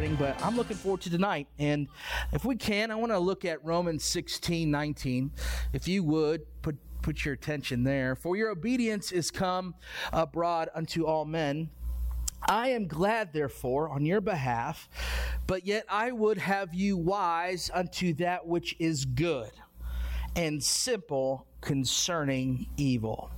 Happening but i'm looking forward to tonight. And if we can i want to look at romans 16 19 if you would put put your attention there. For your obedience is come abroad unto all men. I am glad, therefore, on your behalf, but yet I would have you wise unto that which is good and simple concerning evil.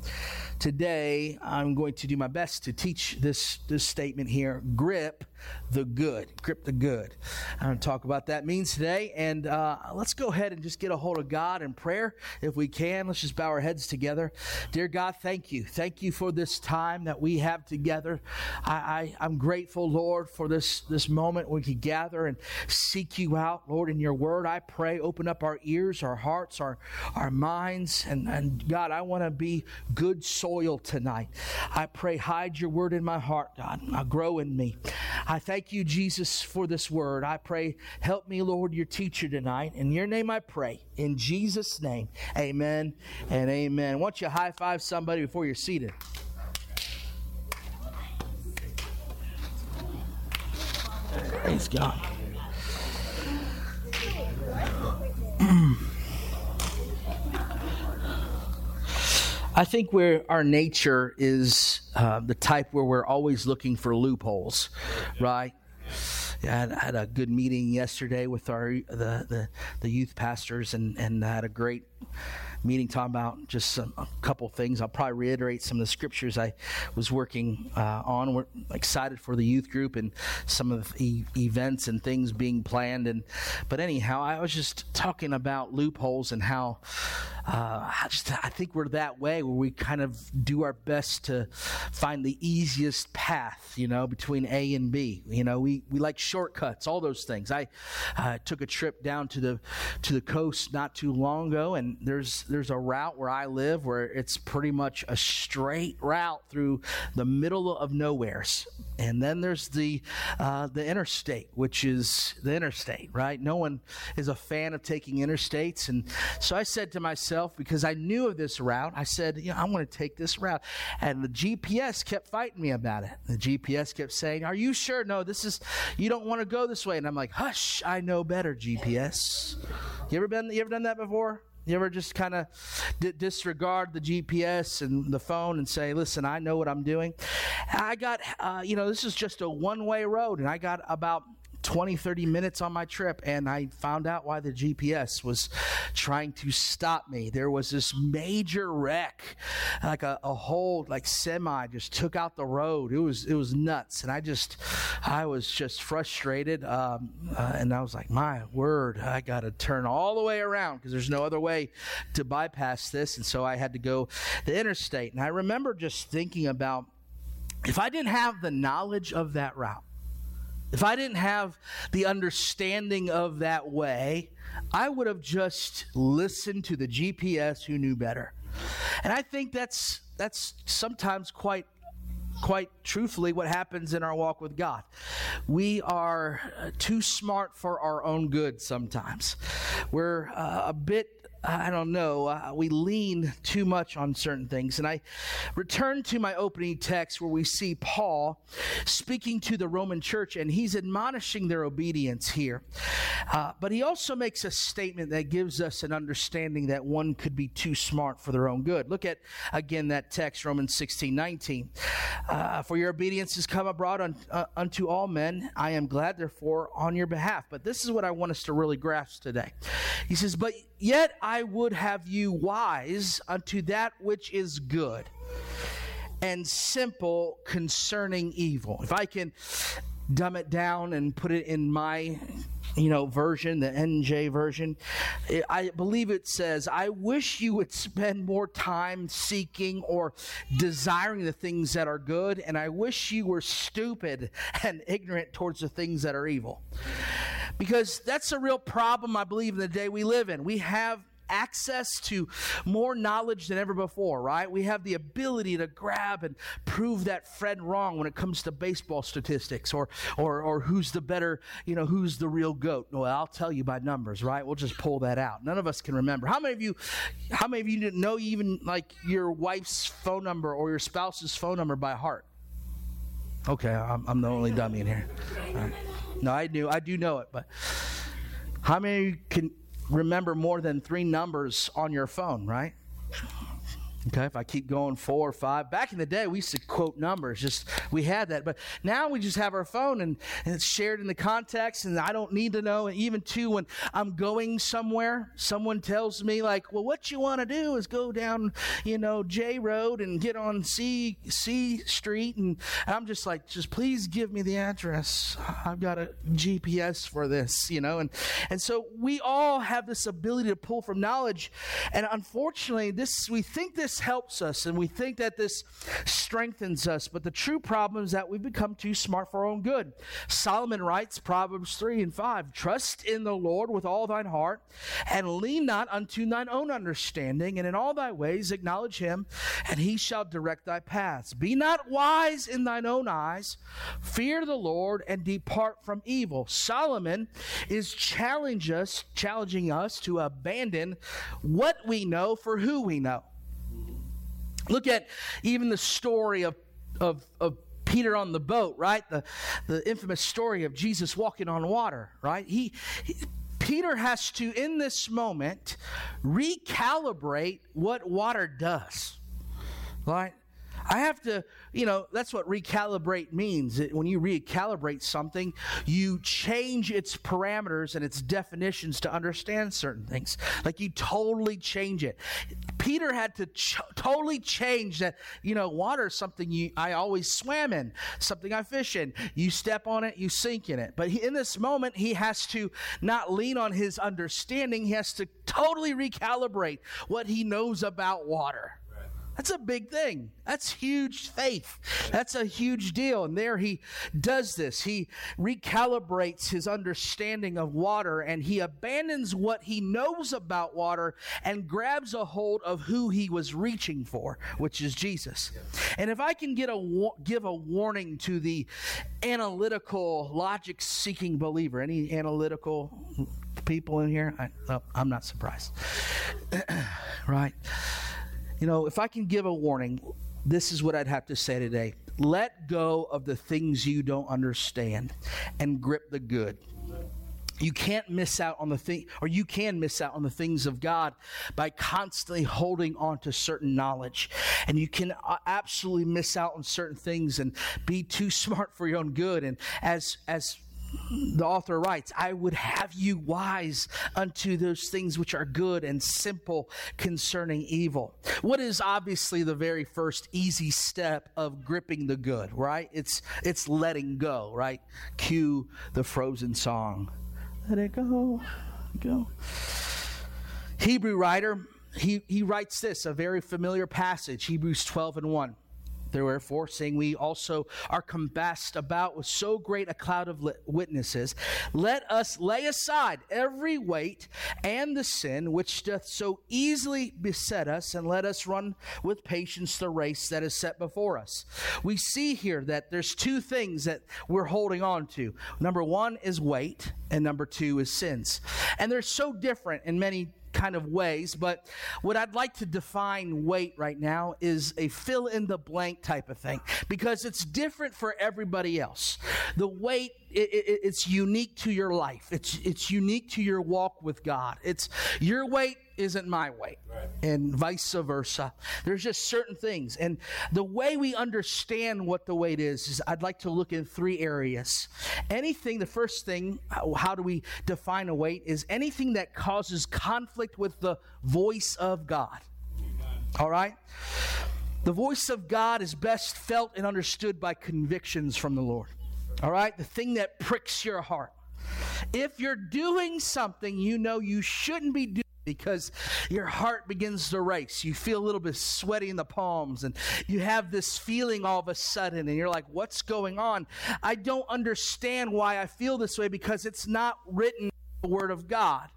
Today, I'm going to do my best to teach this, this statement here. Grip the good. Grip the good. I'm going to talk about that means today. And uh, let's go ahead and just get a hold of God in prayer if we can. Let's just bow our heads together. Dear God, thank you. Thank you for this time that we have together. I, I, am grateful, Lord, for this, this moment we can gather and seek you out, Lord, in your word. I pray, open up our ears, our hearts, our, our minds. And, and God, I want to be good soil tonight. I pray, hide your word in my heart, God. Now grow in me. I thank you, Jesus, for this word. I pray, help me, Lord, your teacher tonight. In your name I pray. In Jesus' name, amen and amen. Why don't you high five somebody before you're seated? Praise God. I think where our nature is uh, the type where we're always looking for loopholes, right? Yeah, I had, a good meeting yesterday with our the, the, the youth pastors and and I had a great meeting talking about just some, a couple things. I'll probably reiterate some of the scriptures I was working uh, on. We're excited for the youth group and some of the events and things being planned. And but anyhow, I was just talking about loopholes and how uh, I just I think we're that way where we kind of do our best to find the easiest path, you know, between A and B. You know, we we like shortcuts, all those things. I uh, took a trip down to the to the coast not too long ago, and there's there's a route where I live where it's pretty much a straight route through the middle of nowheres, and then there's the uh, the interstate, which is the interstate, right? No one is a fan of taking interstates, and so I said to myself because I knew of this route, I said, you know, I'm going to take this route, and the GPS kept fighting me about it. The GPS kept saying, "Are you sure? No, this is you don't want to go this way," and I'm like, "Hush, I know better, GPS." You ever been? You ever done that before? You ever just kind of d- disregard the GPS and the phone and say, listen, I know what I'm doing? I got, uh, you know, this is just a one way road, and I got about 20, 30 minutes on my trip, and I found out why the GPS was trying to stop me. There was this major wreck, like a, a whole like semi just took out the road. It was it was nuts, and I just I was just frustrated, um, uh, and I was like, my word, I got to turn all the way around because there's no other way to bypass this, and so I had to go the interstate. And I remember just thinking about if I didn't have the knowledge of that route if I didn't have the understanding of that way, I would have just listened to the GPS who knew better. And I think that's that's sometimes quite quite truthfully what happens in our walk with God. We are too smart for our own good sometimes. We're uh, a bit I don't know, uh, we lean too much on certain things. And I return to my opening text where we see Paul speaking to the Roman church, and he's admonishing their obedience here. Uh, but he also makes a statement that gives us an understanding that one could be too smart for their own good. Look at again that text, Romans 16 19. Uh, for your obedience has come abroad uh, unto all men. I am glad, therefore, on your behalf. But this is what I want us to really grasp today. He says, But yet I would have you wise unto that which is good and simple concerning evil. If I can dumb it down and put it in my you know version the nj version i believe it says i wish you would spend more time seeking or desiring the things that are good and i wish you were stupid and ignorant towards the things that are evil because that's a real problem i believe in the day we live in we have access to more knowledge than ever before, right? We have the ability to grab and prove that friend wrong when it comes to baseball statistics or, or, or who's the better, you know, who's the real GOAT. Well, I'll tell you by numbers, right? We'll just pull that out. None of us can remember. How many of you, how many of you didn't know even like your wife's phone number or your spouse's phone number by heart? Okay, I'm, I'm the only dummy in here. Right. No, I knew, I do know it, but how many can remember more than three numbers on your phone, right? Okay, if I keep going four or five. Back in the day, we used to quote numbers. Just we had that, but now we just have our phone and, and it's shared in the context, and I don't need to know. And even too, when I'm going somewhere, someone tells me like, "Well, what you want to do is go down, you know, J Road and get on C C Street," and I'm just like, "Just please give me the address. I've got a GPS for this," you know. And and so we all have this ability to pull from knowledge, and unfortunately, this we think this this helps us and we think that this strengthens us, but the true problem is that we've become too smart for our own good. Solomon writes, Proverbs 3 and 5 Trust in the Lord with all thine heart, and lean not unto thine own understanding, and in all thy ways acknowledge him, and he shall direct thy paths. Be not wise in thine own eyes, fear the Lord, and depart from evil. Solomon is challenge us, challenging us to abandon what we know for who we know. Look at even the story of, of, of Peter on the boat, right? The, the infamous story of Jesus walking on water, right? He, he Peter has to, in this moment, recalibrate what water does. Right? I have to, you know, that's what recalibrate means. When you recalibrate something, you change its parameters and its definitions to understand certain things. Like you totally change it. Peter had to ch- totally change that, you know, water is something you, I always swam in, something I fish in. You step on it, you sink in it. But he, in this moment, he has to not lean on his understanding, he has to totally recalibrate what he knows about water. That's a big thing. That's huge faith. That's a huge deal. And there he does this. He recalibrates his understanding of water and he abandons what he knows about water and grabs a hold of who he was reaching for, which is Jesus. And if I can get a give a warning to the analytical, logic seeking believer, any analytical people in here, I, oh, I'm not surprised. right? You know, if I can give a warning, this is what I'd have to say today. Let go of the things you don't understand and grip the good. You can't miss out on the thing, or you can miss out on the things of God by constantly holding on to certain knowledge. And you can uh, absolutely miss out on certain things and be too smart for your own good. And as, as the author writes, I would have you wise unto those things which are good and simple concerning evil. What is obviously the very first easy step of gripping the good, right? It's it's letting go, right? Cue the frozen song. Let it go. Go. Hebrew writer, he, he writes this, a very familiar passage, Hebrews 12 and 1. Therefore, saying we also are compassed about with so great a cloud of witnesses, let us lay aside every weight and the sin which doth so easily beset us, and let us run with patience the race that is set before us. We see here that there's two things that we're holding on to. Number one is weight, and number two is sins. And they're so different in many kind of ways, but what I'd like to define weight right now is a fill in the blank type of thing because it's different for everybody else. The weight it, it, it's unique to your life. It's it's unique to your walk with God. It's your weight isn't my way, right. and vice versa. There's just certain things, and the way we understand what the weight is is I'd like to look in three areas. Anything. The first thing, how, how do we define a weight? Is anything that causes conflict with the voice of God. All right. The voice of God is best felt and understood by convictions from the Lord. All right? The thing that pricks your heart. If you're doing something you know you shouldn't be doing, because your heart begins to race. You feel a little bit sweaty in the palms, and you have this feeling all of a sudden, and you're like, What's going on? I don't understand why I feel this way because it's not written in the Word of God.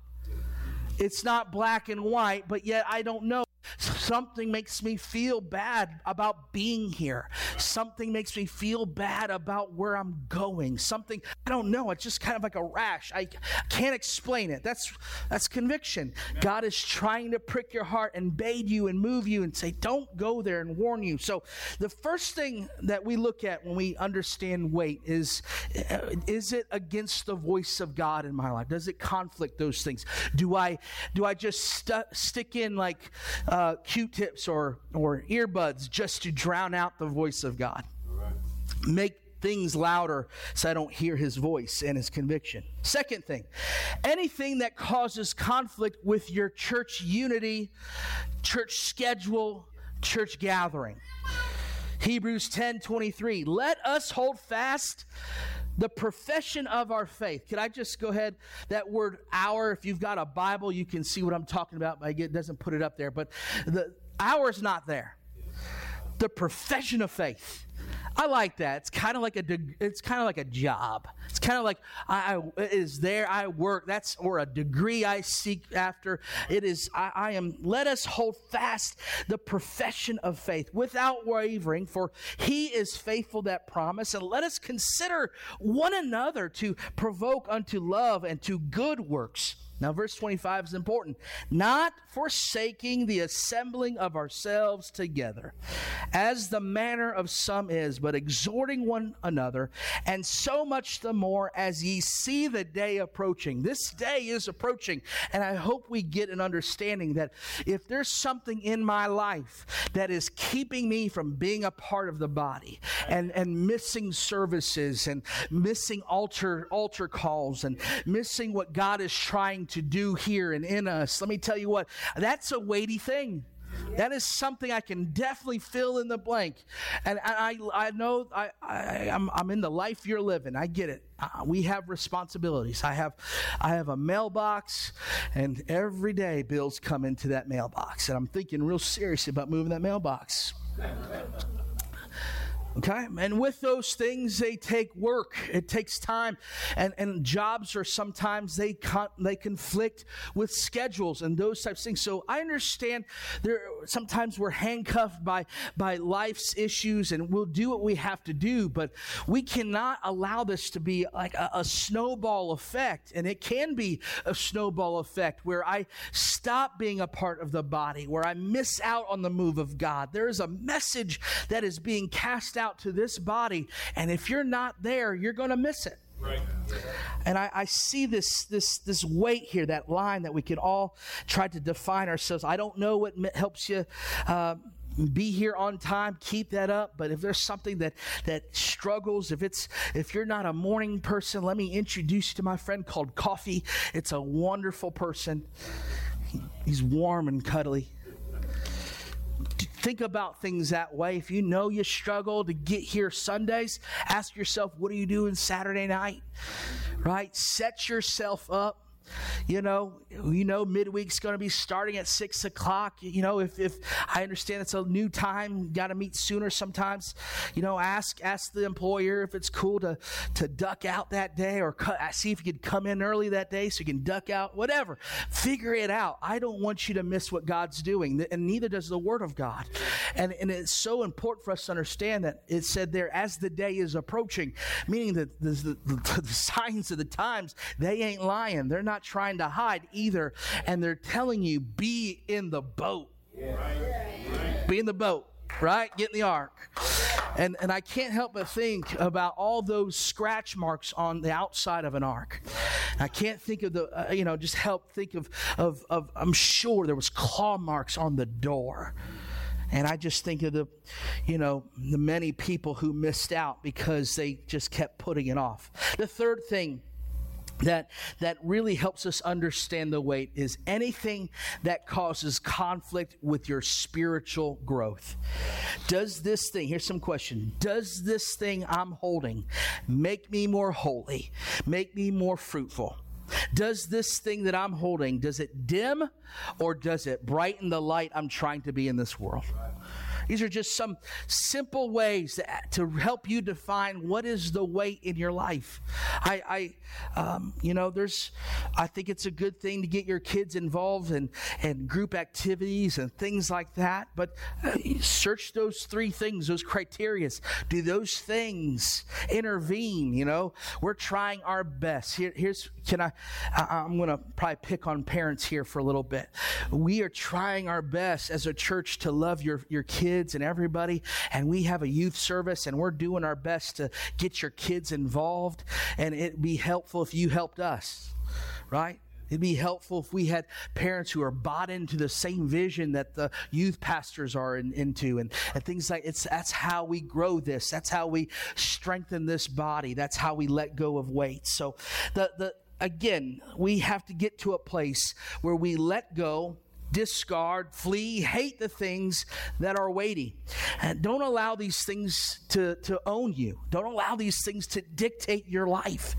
It's not black and white, but yet I don't know. Something makes me feel bad about being here. Something makes me feel bad about where I'm going. Something I don't know. It's just kind of like a rash. I can't explain it. That's that's conviction. God is trying to prick your heart and bait you and move you and say, "Don't go there," and warn you. So, the first thing that we look at when we understand weight is is it against the voice of God in my life? Does it conflict those things? Do I do I just st- stick in like uh, Uh, Q-tips or or earbuds just to drown out the voice of God? Make things louder so I don't hear his voice and his conviction. Second thing, anything that causes conflict with your church unity, church schedule, church gathering. Hebrews 10 23. Let us hold fast the profession of our faith. Could I just go ahead? That word our, if you've got a Bible, you can see what I'm talking about. It doesn't put it up there, but the our is not there. The profession of faith. I like that. It's kind of like a it's kind of like a job. It's kind of like I, I is there I work. That's or a degree I seek after. It is I, I am. Let us hold fast the profession of faith without wavering, for He is faithful that promise. And let us consider one another to provoke unto love and to good works now, verse 25 is important. Not forsaking the assembling of ourselves together, as the manner of some is, but exhorting one another, and so much the more as ye see the day approaching. This day is approaching, and I hope we get an understanding that if there's something in my life that is keeping me from being a part of the body and, and missing services and missing altar, altar calls and missing what God is trying to do here and in us. Let me tell you what, that's a weighty thing. That is something I can definitely fill in the blank. And I, I know I, I, I'm, I'm in the life you're living. I get it. Uh, we have responsibilities. I have, I have a mailbox, and every day bills come into that mailbox. And I'm thinking real seriously about moving that mailbox. Okay? And with those things, they take work. It takes time. And, and jobs are sometimes, they, con- they conflict with schedules and those types of things. So I understand there, sometimes we're handcuffed by, by life's issues and we'll do what we have to do, but we cannot allow this to be like a, a snowball effect. And it can be a snowball effect where I stop being a part of the body, where I miss out on the move of God. There is a message that is being cast out out to this body, and if you're not there, you're going to miss it. Right. And I, I, see this this this weight here, that line that we can all try to define ourselves. I don't know what helps you. Uh, be here on time keep that up but if there's something that that struggles if it's if you're not a morning person let me introduce you to my friend called coffee it's a wonderful person he's warm and cuddly think about things that way. If you know you struggle to get here Sundays, ask yourself, what are you doing Saturday night? Right? Set yourself up you know, you know, midweek's going to be starting at six o'clock. You know, if, if I understand it's a new time, got to meet sooner sometimes. You know, ask ask the employer if it's cool to to duck out that day, or cut, see if you can come in early that day so you can duck out. Whatever, figure it out. I don't want you to miss what God's doing, and neither does the Word of God. And and it's so important for us to understand that it said there as the day is approaching, meaning that the, the, the signs of the times they ain't lying. They're not not trying to hide either. And they're telling you, be in the boat. Yeah. Be in the boat, right? Get in the ark. And, and I can't help but think about all those scratch marks on the outside of an ark. I can't think of the, uh, you know, just help think of, of, of, I'm sure there was claw marks on the door. And I just think of the, you know, the many people who missed out because they just kept putting it off. The third thing that that really helps us understand the weight is anything that causes conflict with your spiritual growth. Does this thing here's some question. Does this thing i'm holding make me more holy make me more fruitful? Does this thing that i'm holding does it dim or does it brighten the light i'm trying to be in this world these are just some simple ways to help you define what is the weight in your life. I, I um, you know, there's, I think it's a good thing to get your kids involved in, in group activities and things like that. But uh, search those three things, those criteria. Do those things intervene? You know, we're trying our best. Here, here's, can I, I I'm going to probably pick on parents here for a little bit. We are trying our best as a church to love your, your kids kids and everybody, and we have a youth service, and we're doing our best to get your kids involved. And it'd be helpful if you helped us, right? It'd be helpful if we had parents who are bought into the same vision that the youth pastors are in, into and, and things like it's that's how we grow this. That's how we strengthen this body. That's how we let go of weight. So the the again, we have to get to a place where we let go discard, flee, hate the things that are weighty. And don't allow these things to, to own you. Don't allow these things to dictate your life.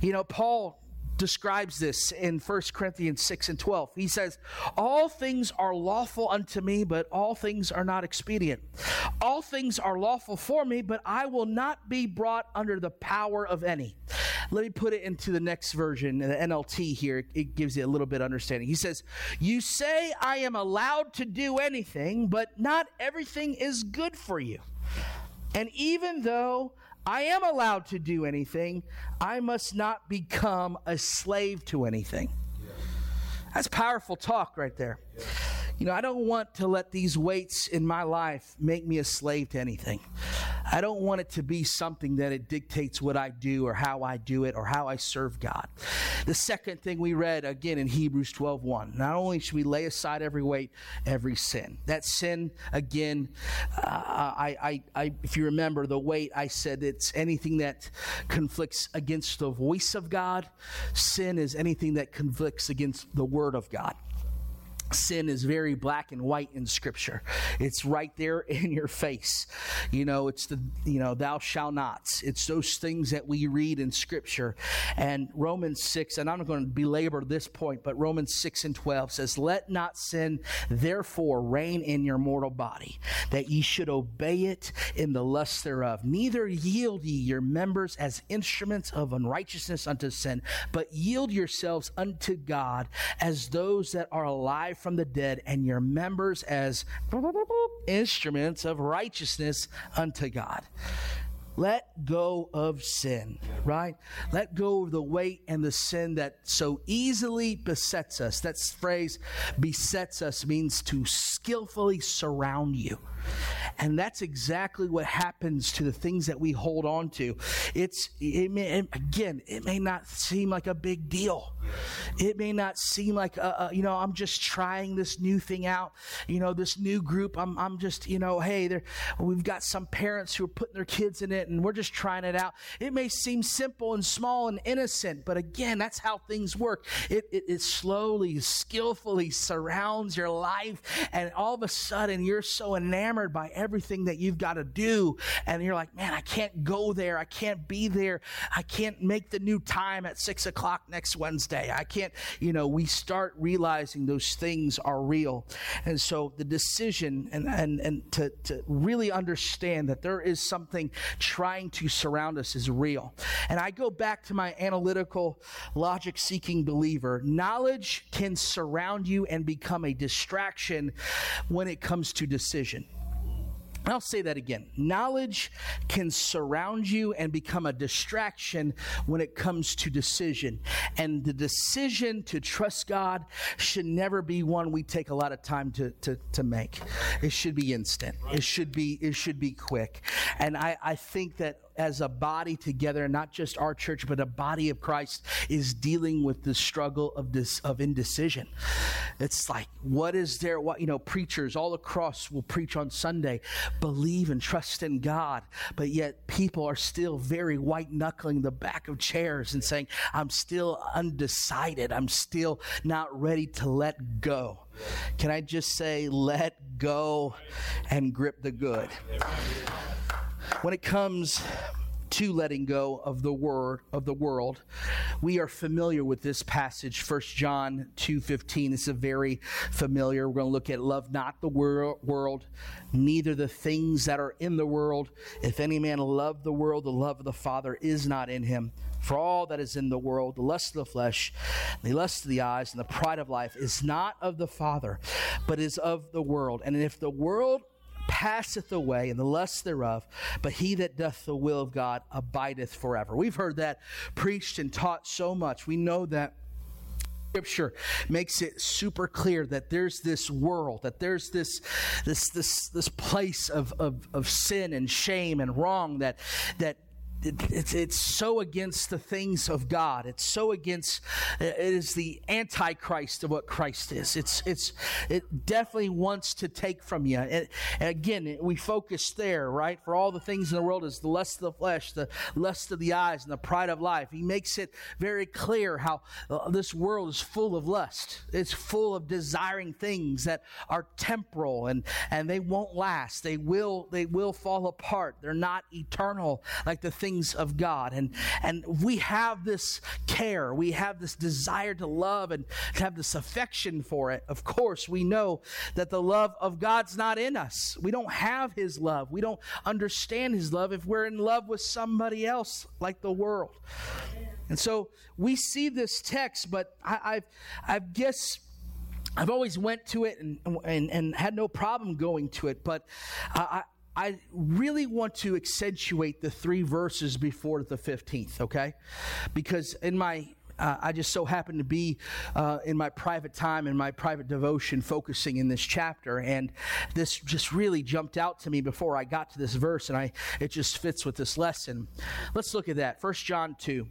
You know, Paul describes this in 1 Corinthians 6 and 12. He says, All things are lawful unto me, but all things are not expedient. All things are lawful for me, but I will not be brought under the power of any. Let me put it into the next version, the NLT here. It gives you a little bit of understanding. He says, You say I am allowed to do anything, but not everything is good for you. And even though I am allowed to do anything, I must not become a slave to anything. That's powerful talk right there. You know, I don't want to let these weights in my life make me a slave to anything. I don't want it to be something that it dictates what I do or how I do it or how I serve God. The second thing we read again in Hebrews 12:1. Not only should we lay aside every weight, every sin. That sin again, uh, I, I, I, if you remember the weight, I said it's anything that conflicts against the voice of God. Sin is anything that conflicts against the word of God sin is very black and white in scripture. It's right there in your face. You know it's the you know thou shalt nots it's those things that we read in scripture. And romans 6 and i'm going to belabor this point but romans 6 and 12 says let not sin therefore reign in your mortal body that ye should obey it in the lust thereof. Neither yield ye your members as instruments of unrighteousness unto sin but yield yourselves unto god as those that are alive from the dead and your members as instruments of righteousness unto God. Let go of sin, right? Let go of the weight and the sin that so easily besets us. That phrase, besets us, means to skillfully surround you. And that's exactly what happens to the things that we hold on to. It's, it may, again, it may not seem like a big deal. It may not seem like, a, a, you know, I'm just trying this new thing out. You know, this new group, I'm, I'm just, you know, hey, we've got some parents who are putting their kids in it and we're just trying it out. It may seem simple and small and innocent, but again, that's how things work. It, it, it slowly, skillfully surrounds your life and all of a sudden you're so enamored by everything everything that you've got to do. And you're like, man, I can't go there. I can't be there. I can't make the new time at six o'clock next Wednesday. I can't, you know, we start realizing those things are real. And so the decision and, and, and to, to really understand that there is something trying to surround us is real. And I go back to my analytical, logic seeking believer. Knowledge can surround you and become a distraction when it comes to decision. I'll say that again. Knowledge can surround you and become a distraction when it comes to decision. And the decision to trust God should never be one we take a lot of time to, to, to make. It should be instant. It should be, it should be quick. And I, I think that as a body together, not just our church, but a body of Christ, is dealing with the struggle of this of indecision. It's like, what is there? What you know, preachers all across will preach on Sunday, believe and trust in God, but yet people are still very white knuckling the back of chairs and saying, "I'm still undecided. I'm still not ready to let go." Can I just say, let go and grip the good? When it comes to letting go of the word of the world we are familiar with this passage 1 john 2.15 it's a very familiar. We're going to look at love not the wor- world neither the things that are in the world. If any man love the world the love of the father is not in him. For all that is in the world the lust of the flesh the lust of the eyes and the pride of life is not of the father but is of the world. And if the world passeth away and the lust thereof, but he that doth the will of God abideth forever. We've heard that preached and taught so much. We know that scripture makes it super clear that there's this world that there's this this this this place of of, of sin and shame and wrong that that it's, it's so against the things of God. It's so against, it is the antichrist of what Christ is. It's, it's, it definitely wants to take from you. And, and again, we focus there, right? For all the things in the world is the lust of the flesh, the lust of the eyes, and the pride of life. He makes it very clear how uh, this world is full of lust. It's full of desiring things that are temporal and, and they won't last. They will, they will fall apart. They're not eternal like the things things of God. And, and we have this care, we have this desire to love and to have this affection for it. Of course, we know that the love of God's not in us. We don't have His love. We don't understand His love if we're in love with somebody else like the world. And so we see this text, but I, I've, I've guess. I've always went to it and, and, and had no problem going to it, but I, I really want to accentuate the three verses before the 15th, okay? Because in my uh, I just so happened to be uh, in my private time, in my private devotion, focusing in this chapter, and this just really jumped out to me before I got to this verse, and I it just fits with this lesson. Let's look at that. First John two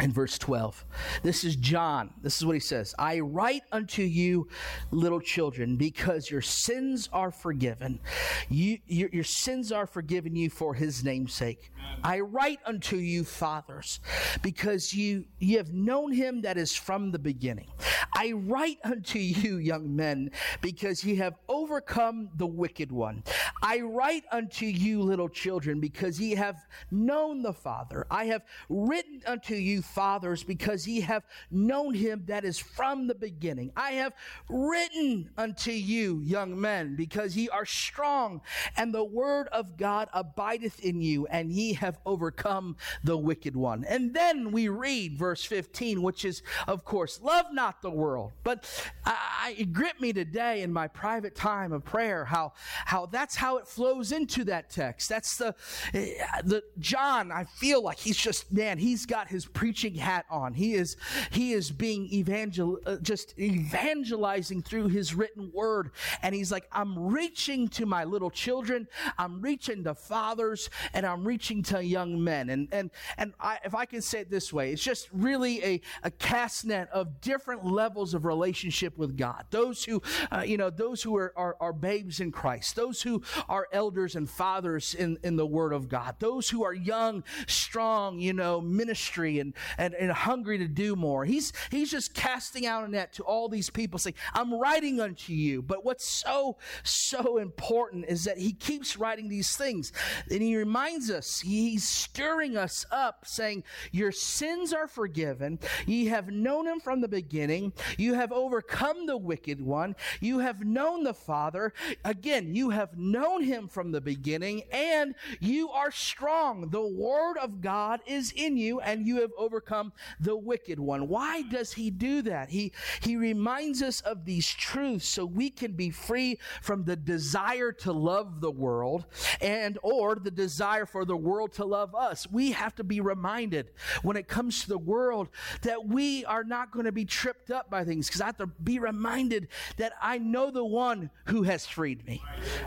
in verse 12. This is John. This is what he says I write unto you, little children, because your sins are forgiven. You, your, your sins are forgiven you for his name's sake. I write unto you, fathers, because you, you have known him that is from the beginning. I write unto you, young men, because ye have overcome the wicked one. I write unto you, little children, because ye have known the Father. I have written unto you, fathers, because ye have known him that is from the beginning. I have written unto you, young men, because ye are strong, and the word of God abideth in you, and ye have overcome the wicked one. And then we read verse 15, which is, of course, love not the world. But I, I, gripped me today in my private time of prayer how, how that's how it flows into that text. That's the, eh, the John, I feel like he's just, man, he's got his preaching hat on. He is, he is being evangel, uh, just evangelizing through his written word. And he's like, I'm reaching to my little children. I'm reaching to fathers and I'm reaching to young men. And, and, and I, if I can say it this way, it's just really a, a cast net of different levels of relationship with God. Those who, uh, you know, those who are, are, are babes in Christ, those who are elders and fathers in, in the word of God, those who are young, strong, you know, ministry and, and, and hungry to do more. He's, he's just casting out a net to all these people saying, I'm writing unto you. But what's so, so important is that he keeps writing these things. And he reminds us, he's stirring us up saying, your sins are forgiven. Ye have known him from the beginning. You have overcome the wicked one. You have known the Father. Again, you have known him from the beginning and you are strong. The word of God is in you and you have overcome overcome the wicked one. Why does he do that? He, he reminds us of these truths so we can be free from the desire to love the world and or the desire for the world to love us. We have to be reminded when it comes to the world that we are not going to be tripped up by things because I have to be reminded that I know the one who has freed me.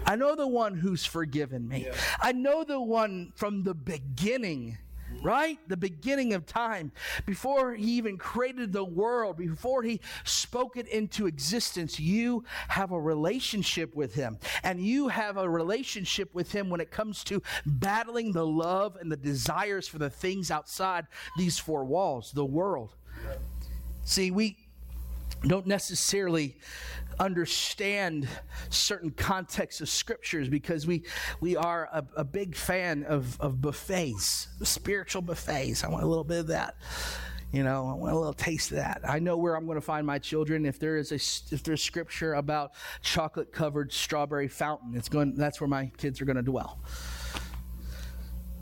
I know the one who's forgiven me. I know the one from the beginning right? The beginning of time, before he even created the world, before he spoke it into existence, you have a relationship with him. And you have a relationship with him when it comes to battling the love and the desires for the things outside these four walls, the world. See, we don't necessarily understand certain contexts of scriptures because we we are a, a, big fan of, of buffets, spiritual buffets. I want a little bit of that. You know, I want a little taste of that. I know where I'm going to find my children. If there is a if there's scripture about chocolate covered strawberry fountain, it's going. That's where my kids are going to dwell.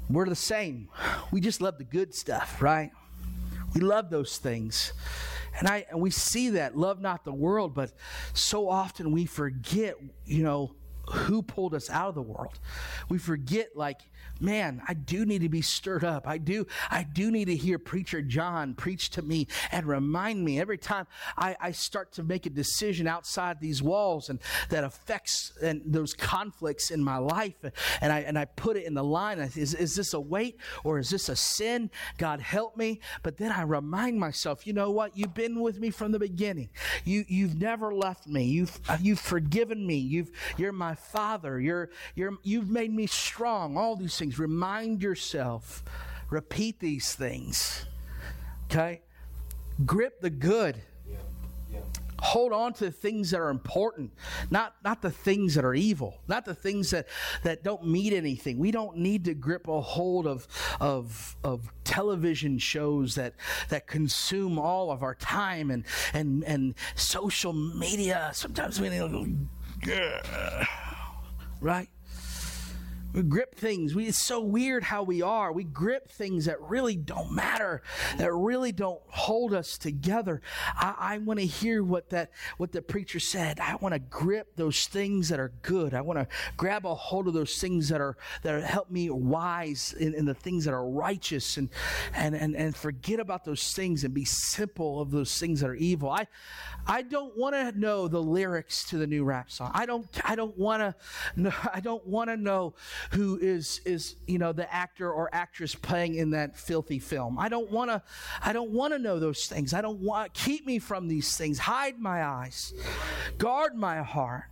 We're the same. We just love the good stuff, right? We love those things. And I and we see that love not the world, but so often we forget, you know, who pulled us out of the world. We forget like man, I do need to be stirred up. I do, I do need to hear preacher John preach to me and remind me every time I, I start to make a decision outside these walls and that affects and those conflicts in my life. And I, and I put it in the line. Is, is this a weight or is this a sin? God help me. But then I remind myself, you know what? You've been with me from the beginning. You, you've never left me. You've, you've forgiven me. You've, you're my father. You're, you're, you've made me strong. All these things. Remind yourself. Repeat these things. Okay? Grip the good. Hold on to the things that are important, not, not the things that are evil, not the things that, that don't mean anything. We don't need to grip a hold of, of, of television shows that, that consume all of our time and, and, and social media. Sometimes we need to go, right? We grip things. We, it's so weird how we are. We grip things that really don't matter, that really don't hold us together. I, I want to hear what that what the preacher said. I want to grip those things that are good. I want to grab a hold of those things that are that are, help me wise in, in the things that are righteous and and and and forget about those things and be simple of those things that are evil. I I don't want to know the lyrics to the new rap song. I don't I don't want to I don't want to know who is is you know the actor or actress playing in that filthy film. I don't want to I don't want to know those things. I don't want keep me from these things. Hide my eyes. Guard my heart.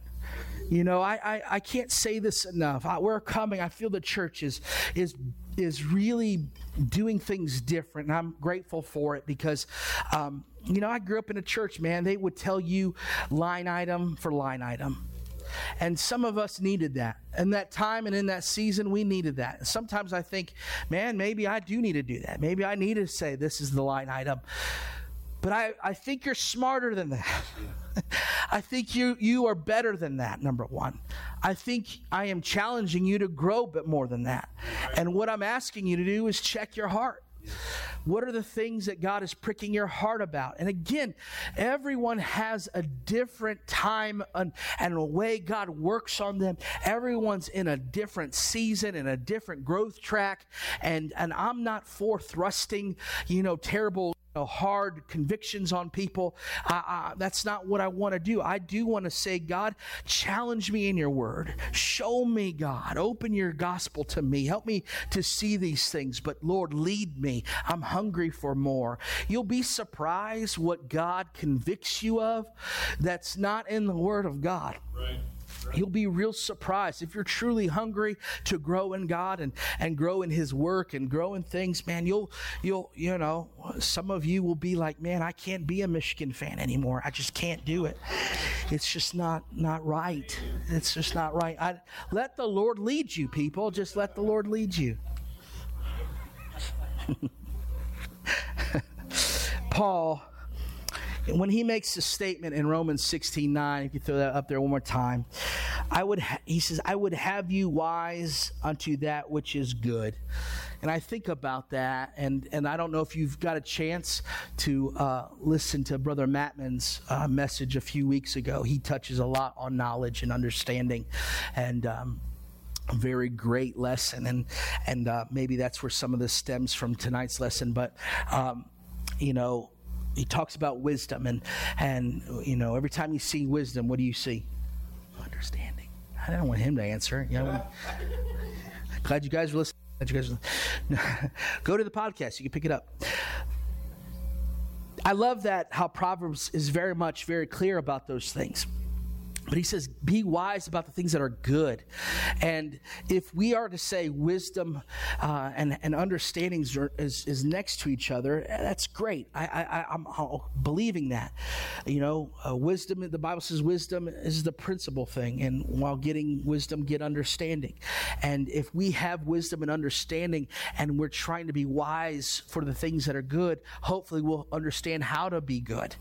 You know, I, I, I can't say this enough. I, we're coming. I feel the church is is is really doing things different, and I'm grateful for it because, um, you know, I grew up in a church. Man, they would tell you line item for line item. And some of us needed that. In that time and in that season, we needed that. Sometimes I think, man, maybe I do need to do that. Maybe I need to say this is the line item. But I, I think you're smarter than that. I think you, you are better than that, number one. I think I am challenging you to grow a bit more than that. And what I'm asking you to do is check your heart. What are the things that God is pricking your heart about? And again, everyone has a different time and, and a way God works on them. Everyone's in a different season, and a different growth track. And, and I'm not for thrusting, you know, terrible know, hard convictions on people. that's not what I want to do. I do want to say, God, challenge me in your word. Show me, God. Open your gospel to me. Help me to see these things. But Lord, lead me. I'm hungry for more. You'll be surprised what God convicts you of that's not in the word of God. Right. You'll be real surprised if you're truly hungry to grow in God and, and grow in His work and grow in things, man. You'll, you'll, you know, some of you will be like, man, I can't be a Michigan fan anymore. I just can't do it. It's just not, not right. It's just not right. I, let the Lord lead you, people. Just let the Lord lead you. Paul when he makes a statement in Romans 16 9, if you throw that up there one more time, I would ha- he says, I would have you wise unto that which is good. and I think about that, and, and I don't know if you've got a chance to uh, listen to Brother Mattman's uh, message a few weeks ago. He touches a lot on knowledge and understanding, and um, a very great lesson, and and uh, maybe that's where some of this stems from tonight's lesson. But um, you know, he talks about wisdom, and and you know, every time you see wisdom, what do you see? Understanding. I don't want him to answer. You know, glad you guys were listening. Glad you guys go to the podcast. You can pick it up. I love that how Proverbs is very much very clear about those things. But he says, be wise about the things that are good. And if we are to say wisdom uh, and, and understanding is, is next to each other, that's great. I, I, I'm believing that. You know, uh, wisdom, the Bible says wisdom is the principal thing. And while getting wisdom, get understanding. And if we have wisdom and understanding and we're trying to be wise for the things that are good, hopefully we'll understand how to be good.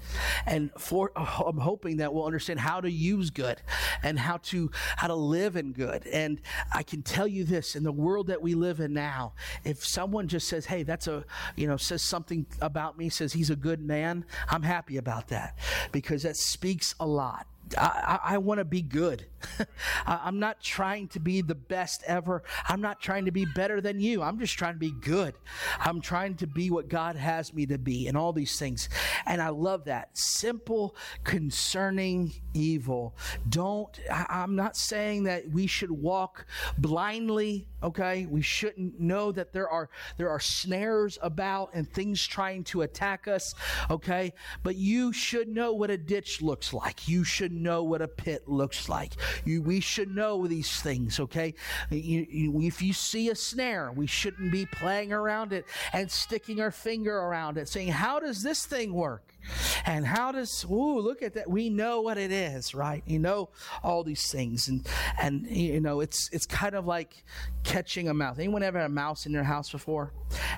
And for, I'm hoping that we'll understand how to use good and how to how to live in good. And I can tell you this in the world that we live in now, if someone just says, "Hey, that's a, you know, says something about me, says he's a good man," I'm happy about that because that speaks a lot. I, I, want to be good. I'm not trying to be the best ever. I'm not trying to be better than you. I'm just trying to be good. I'm trying to be what God has me to be and all these things. And I love that. Simple concerning evil. Don't, I, I'm not saying that we should walk blindly, okay? We shouldn't know that there are, there are snares about and things trying to attack us, okay? But you should know what a ditch looks like. You should know what a pit looks like. You, we should know these things, okay? You, you, if you see a snare, we shouldn't be playing around it and sticking our finger around it, saying, How does this thing work? And how does, ooh, look at that. We know what it is, right? You know all these things. And, and you know, it's, it's kind of like catching a mouse. Anyone ever had a mouse in their house before?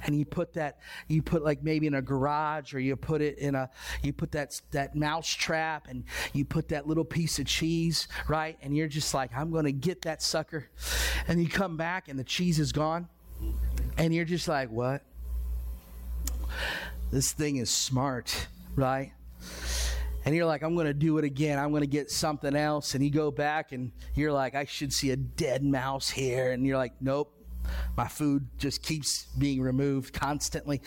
And you put that, you put like maybe in a garage or you put it in a, you put that, that mouse trap and you put that little piece of cheese, right? And you're just like, I'm going to get that sucker. And you come back and the cheese is gone. And you're just like, what? This thing is smart right? And you're like, I'm going to do it again. I'm going to get something else. And you go back and you're like, I should see a dead mouse here. And you're like, nope, my food just keeps being removed constantly.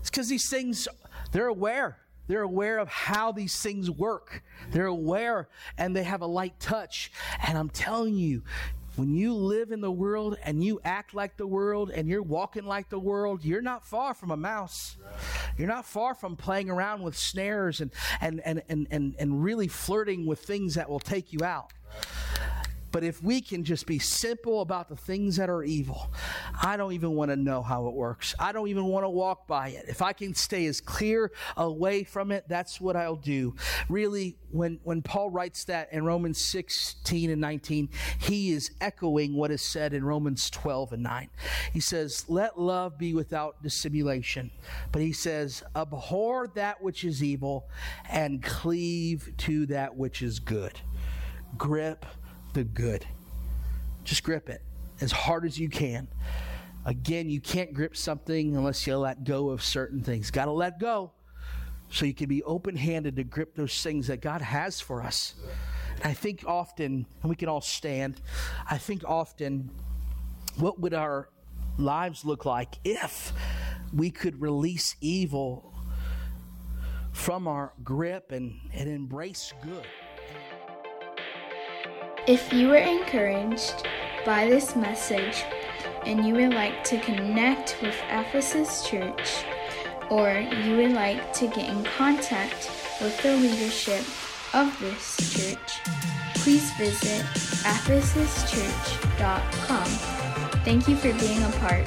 It's because these things, they're aware. They're aware of how these things work. They're aware and they have a light touch. And I'm telling you, when you live in the world and you act like the world and you're walking like the world, you're not far from a mouse. You're not far from playing around with snares and, and, and, and, and, and really flirting with things that will take you out. But if we can just be simple about the things that are evil, I don't even want to know how it works. I don't even want to walk by it. If I can stay as clear away from it, that's what I'll do. Really, when, when Paul writes that in Romans 16 and 19, he is echoing what is said in Romans 12 and 9. He says, Let love be without dissimulation. But he says, Abhor that which is evil and cleave to that which is good. Grip the good. Just grip it as hard as you can. Again, you can't grip something unless you let go of certain things. Got to let go so you can be open handed to grip those things that God has for us. And I think often, and we can all stand, I think often, what would our lives look like if we could release evil from our grip and, and embrace good? If you were encouraged by this message and you would like to connect with Ephesus Church, or you would like to get in contact with the leadership of this church, please visit ephesuschurch.com. Thank you for being a part